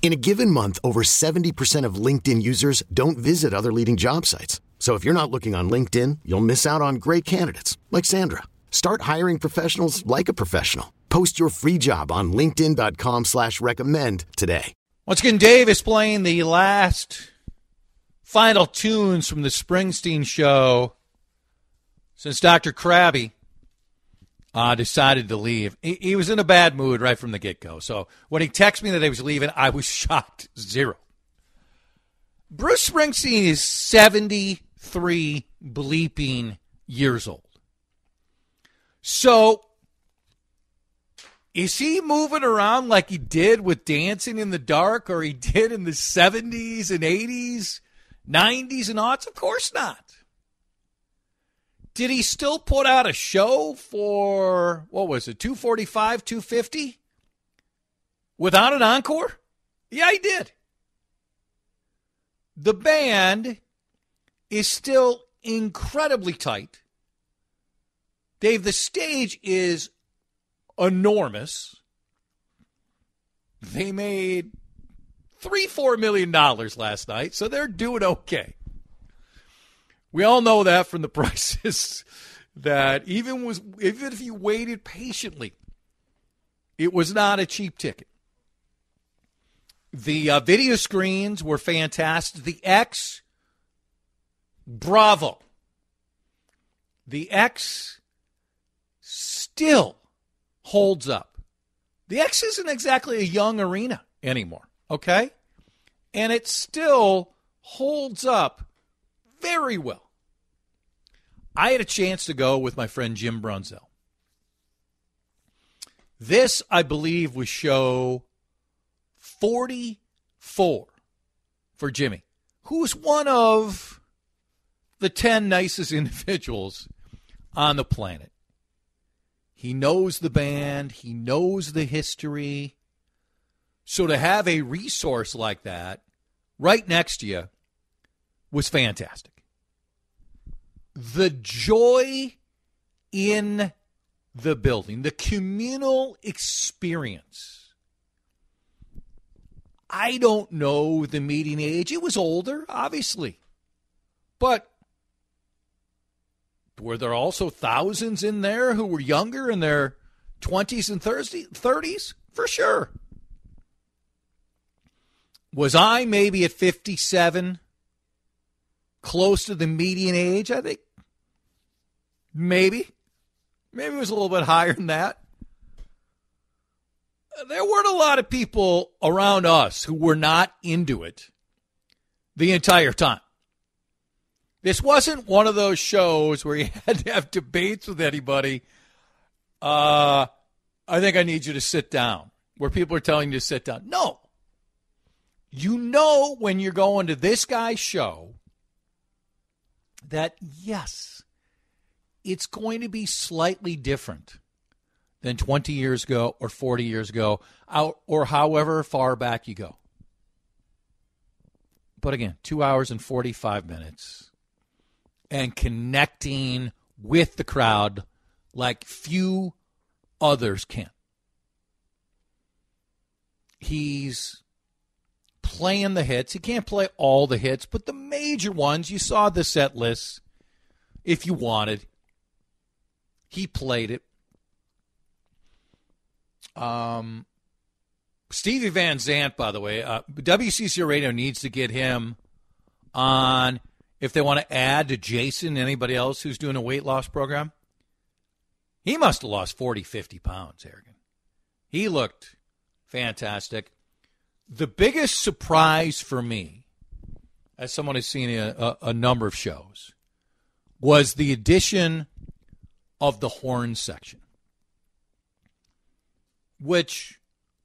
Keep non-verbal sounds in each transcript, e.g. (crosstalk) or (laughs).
In a given month, over 70% of LinkedIn users don't visit other leading job sites. So if you're not looking on LinkedIn, you'll miss out on great candidates like Sandra. Start hiring professionals like a professional. Post your free job on LinkedIn.com slash recommend today. Once again, Dave is playing the last final tunes from the Springsteen show since Dr. Krabby uh, decided to leave. He, he was in a bad mood right from the get go. So when he texted me that he was leaving, I was (laughs) shocked. Zero. Bruce Springsteen is 73 bleeping years old. So is he moving around like he did with Dancing in the Dark or he did in the 70s and 80s, 90s and aughts? Of course not. Did he still put out a show for, what was it, 245, 250? Without an encore? Yeah, he did. The band is still incredibly tight. Dave, the stage is enormous. They made three, four million dollars last night, so they're doing okay. We all know that from the (laughs) prices that even was even if you waited patiently, it was not a cheap ticket. The uh, video screens were fantastic. The X, bravo. The X still holds up. The X isn't exactly a young arena anymore, okay? And it still holds up very well. I had a chance to go with my friend Jim Brunzell. This, I believe, was show 44 for Jimmy, who's one of the 10 nicest (laughs) individuals on the planet. He knows the band, he knows the history. So to have a resource like that right next to you was fantastic. The joy in the building, the communal experience. I don't know the meeting age. It was older, obviously. But were there also thousands in there who were younger in their 20s and 30s? For sure. Was I maybe at 57, close to the median age? I think maybe. Maybe it was a little bit higher than that. There weren't a lot of people around us who were not into it the entire time. This wasn't one of those shows where you (laughs) had to have debates with anybody. Uh, I think I need you to sit down, where people are telling you to sit down. No. You know when you're going to this guy's show that, yes, it's going to be slightly different than 20 years ago or 40 years ago or however far back you go. But again, two hours and 45 minutes and connecting with the crowd like few others can. He's playing the hits. He can't play all the hits, but the major ones, you saw the set list if you wanted. He played it. Um, Stevie Van Zandt, by the way, uh, WCCO Radio needs to get him on if they want to add to Jason, anybody else who's doing a weight loss program. He must have lost 40, 50 pounds, Harrigan. He looked fantastic. The biggest surprise for me, as someone who's seen a, a, a number of shows, was the addition of the horn section, which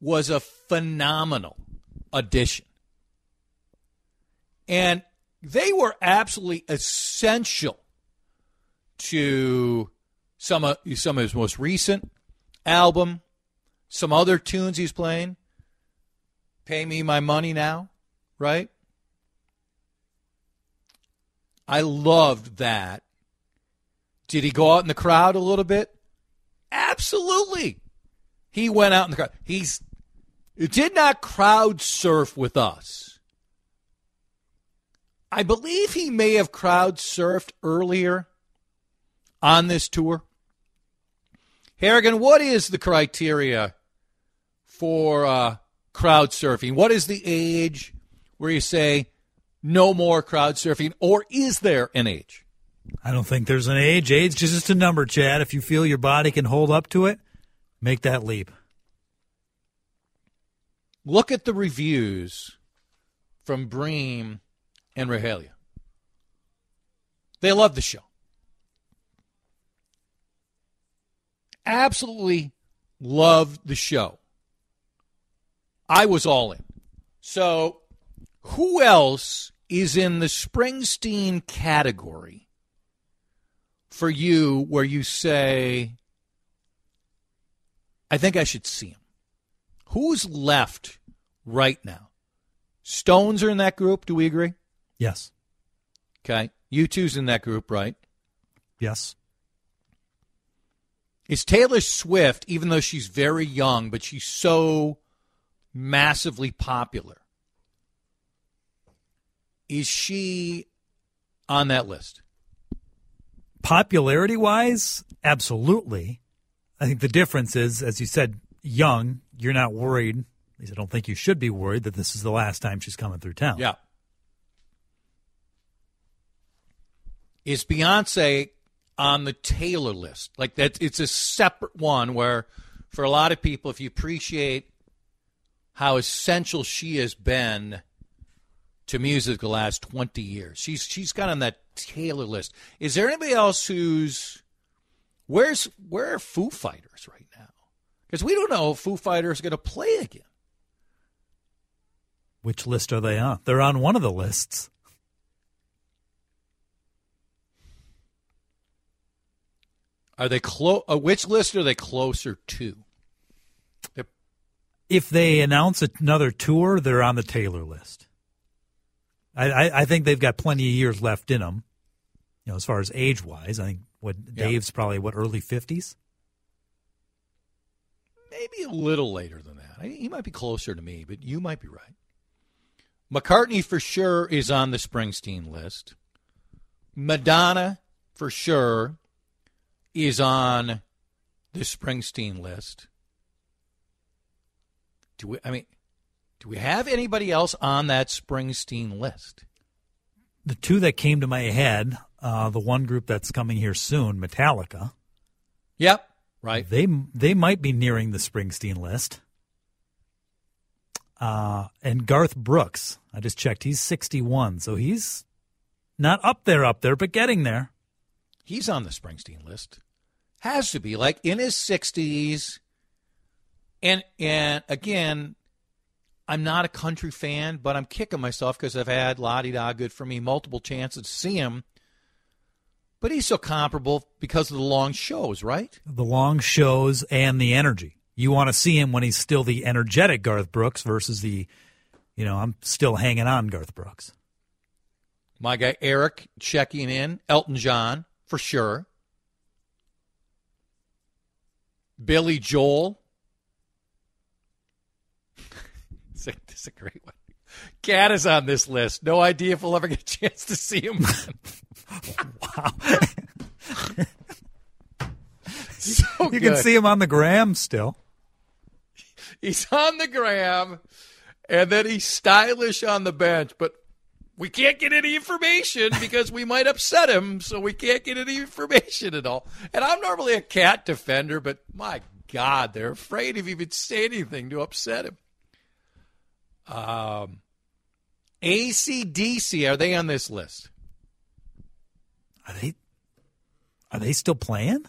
was a phenomenal addition. And they were absolutely essential to some of some of his most recent album, some other tunes he's playing. Pay me my money now, right? I loved that. Did he go out in the crowd a little bit? Absolutely. He went out in the crowd. He's did not crowd surf with us. I believe he may have crowd surfed earlier on this tour. Harrigan, what is the criteria for uh, crowd surfing? What is the age where you say no more crowd surfing, or is there an age? I don't think there's an age. Age is just a number, Chad. If you feel your body can hold up to it, make that leap. Look at the reviews from Bream and Raihala. They love the show. Absolutely loved the show. I was all in. So, who else is in the Springsteen category for you where you say, I think I should see him? Who's left right now? Stones are in that group. Do we agree? Yes. Okay. U2's in that group, right? Yes. Is Taylor Swift, even though she's very young, but she's so massively popular, is she on that list? Popularity wise, absolutely. I think the difference is, as you said, young, you're not worried. At least I don't think you should be worried that this is the last time she's coming through town. Yeah. Is Beyonce on the Taylor list? Like that, it's a separate one where, for a lot of people, if you appreciate how essential she has been to music the last 20 years. She's she's got on that Taylor list. Is there anybody else who's where's where are Foo Fighters right now? Because we don't know if Foo Fighters are going to play again. Which list are they on? They're on one of the lists. Are they close? Uh, which list are they closer to? They're- If they announce another tour, they're on the Taylor list. I, I, I think they've got plenty of years left in them. You know, as far as age wise, I think what Yeah. Dave's probably what early fifties. maybe a little later than that. I- He might be closer to me, but you might be right. McCartney for sure is on the Springsteen list. Madonna for sure is on the Springsteen list. Do we? I mean, do we have anybody else on that Springsteen list? The two that came to my head, uh, the one group that's coming here soon, Metallica. Yep. Right. They they might be nearing the Springsteen list. Uh, and Garth Brooks, I just checked, he's 61, so he's not up there, up there, but getting there. He's on the Springsteen list. Has to be like in his sixties. And and again, I'm not a country fan, but I'm kicking myself because I've had la di da good for me multiple chances to see him. But he's so comparable because of the long shows, right? The long shows and the energy. You want to see him when he's still the energetic Garth Brooks versus the, you know, I'm still hanging on Garth Brooks. My guy Eric checking in, Elton John for sure. Billy Joel. A, it's a great one. Cat is on this list. No idea if we'll ever get a chance to see him. (laughs) (laughs) so You good. can see him on the gram still. He's on the gram, and then he's stylish on the bench, but we can't get any information because we might upset him, so we can't get any information at all. And I'm normally a cat defender, but my God, they're afraid of even saying anything to upset him. Um, ACDC, are they on this list? Are they? Are they still playing?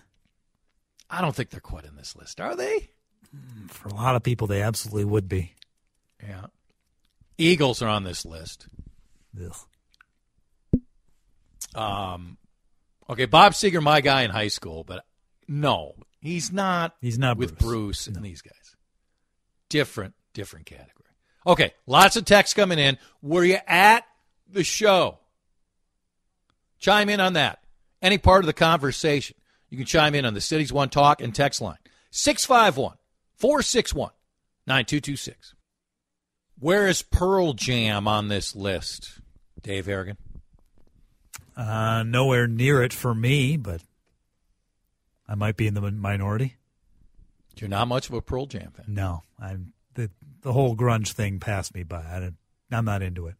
I don't think they're quite in this list, are they? For a lot of people, they absolutely would be. Yeah. Eagles are on this list. Ugh. Um, okay, Bob Seger, my guy in high school, but no, he's not. He's not with Bruce. Bruce and these guys. Different, different category. Okay, lots of texts coming in. Were you at the show? Chime in on that. Any part of the conversation. You can chime in on the Cities One Talk and text line 651 461 9226. Where is Pearl Jam on this list, Dave Harrigan? Uh, nowhere near it for me, but I might be in the minority. You're not much of a Pearl Jam fan. No, I'm the the whole grunge thing passed me by. I I'm not into it.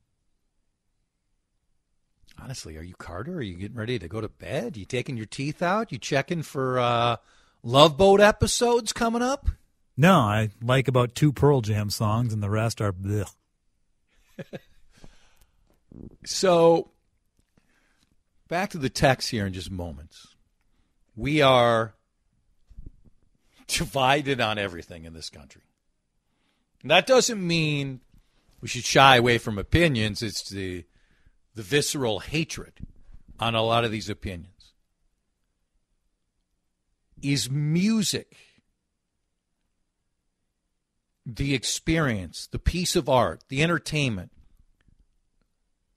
Honestly, are you Carter? Are you getting ready to go to bed? You taking your teeth out? You checking for uh, Love Boat episodes coming up? No, I like about two Pearl Jam songs, and the rest are blech. (laughs) So, back to the text here in just moments. We are divided on everything in this country. That doesn't mean we should shy away from opinions. It's the the visceral hatred on a lot of these opinions. Is music the experience, the piece of art, the entertainment,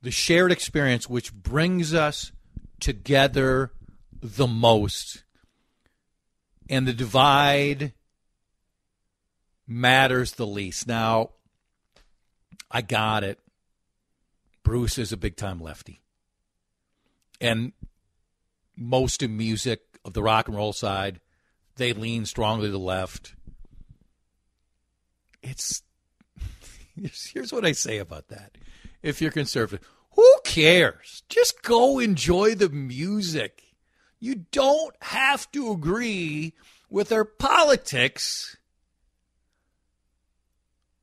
the shared experience which brings us together the most? And the divide matters the least. Now, I got it. Bruce is a big time lefty. And most of music of the rock and roll side, they lean strongly to the left. It's (laughs) here's what I say about that. If you're conservative, who cares? Just go enjoy the music. You don't have to agree with their politics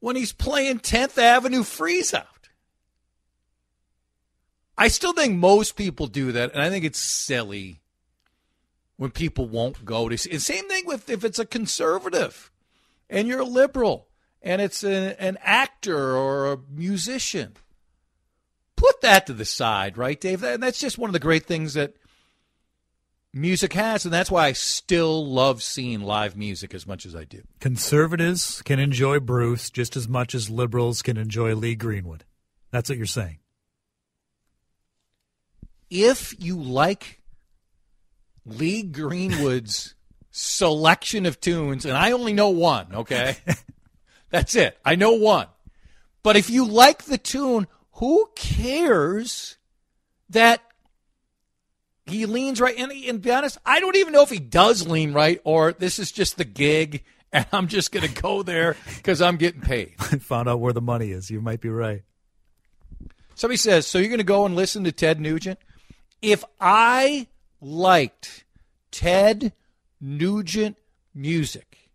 when he's playing 10th Avenue Freeze Out. I still think most people do that, and I think it's silly when people won't go to see. Same thing with if it's a conservative and you're a liberal and it's a, an actor or a musician. Put that to the side, right, Dave? And that's just one of the great things that music has, and that's why I still love seeing live music as much as I do. Conservatives can enjoy Bruce just as much as liberals can enjoy Lee Greenwood. That's what you're saying. If you like Lee Greenwood's (laughs) selection of tunes, and I only know one, okay? (laughs) That's it. I know one. But if you like the tune, who cares that he leans right? And, and be honest, I don't even know if he does lean right or this is just the gig and (laughs) I'm just going to go there because I'm getting paid. (laughs) I found out where the money is. You might be right. Somebody says, So you're going to go and listen to Ted Nugent? If I liked Ted Nugent music,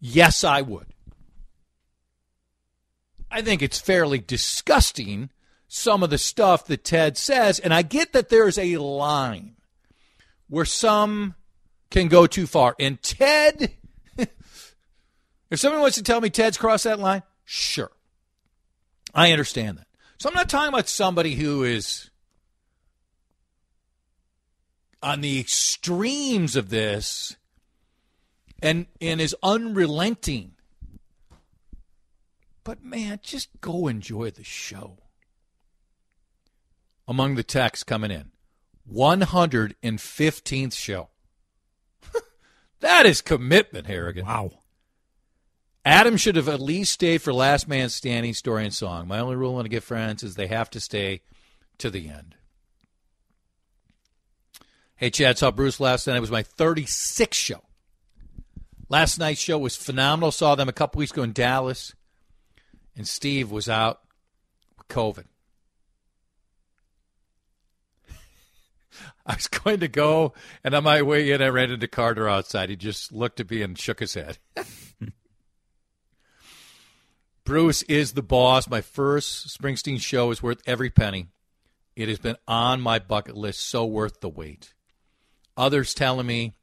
yes, I would. I think it's fairly disgusting some of the stuff that Ted says, and I get that there's a line where some can go too far. And Ted, (laughs) if somebody wants to tell me Ted's crossed that line, sure. I understand that. So I'm not talking about somebody who is on the extremes of this and and is unrelenting. But man, just go enjoy the show. Among the texts coming in, 115th show. (laughs) that is commitment, Harrigan. Wow. Adam should have at least stayed for Last Man Standing story and song. My only rule when I get friends is they have to stay to the end. Hey, Chad, saw Bruce last night. It was my 36th show. Last night's show was phenomenal. Saw them a couple weeks ago in Dallas, and Steve was out with COVID. (laughs) I was going to go, and on my way in, I ran into Carter outside. He just looked at me and shook his head. (laughs) Bruce is the boss. My first Springsteen show is worth every penny. It has been on my bucket list, so worth the wait. Others telling me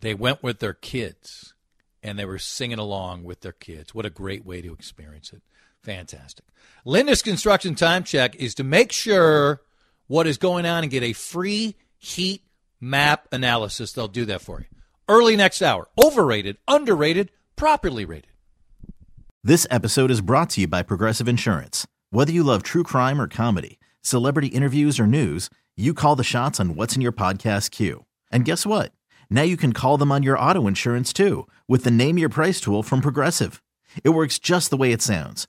they went with their kids and they were singing along with their kids. What a great way to experience it. Fantastic. Lindus Construction Time Check is to make sure what is going on and get a free heat map analysis. They'll do that for you. Early next hour. Overrated, underrated, properly rated. This episode is brought to you by Progressive Insurance. Whether you love true crime or comedy, celebrity interviews or news, you call the shots on what's in your podcast queue. And guess what? Now you can call them on your auto insurance too with the Name Your Price tool from Progressive. It works just the way it sounds.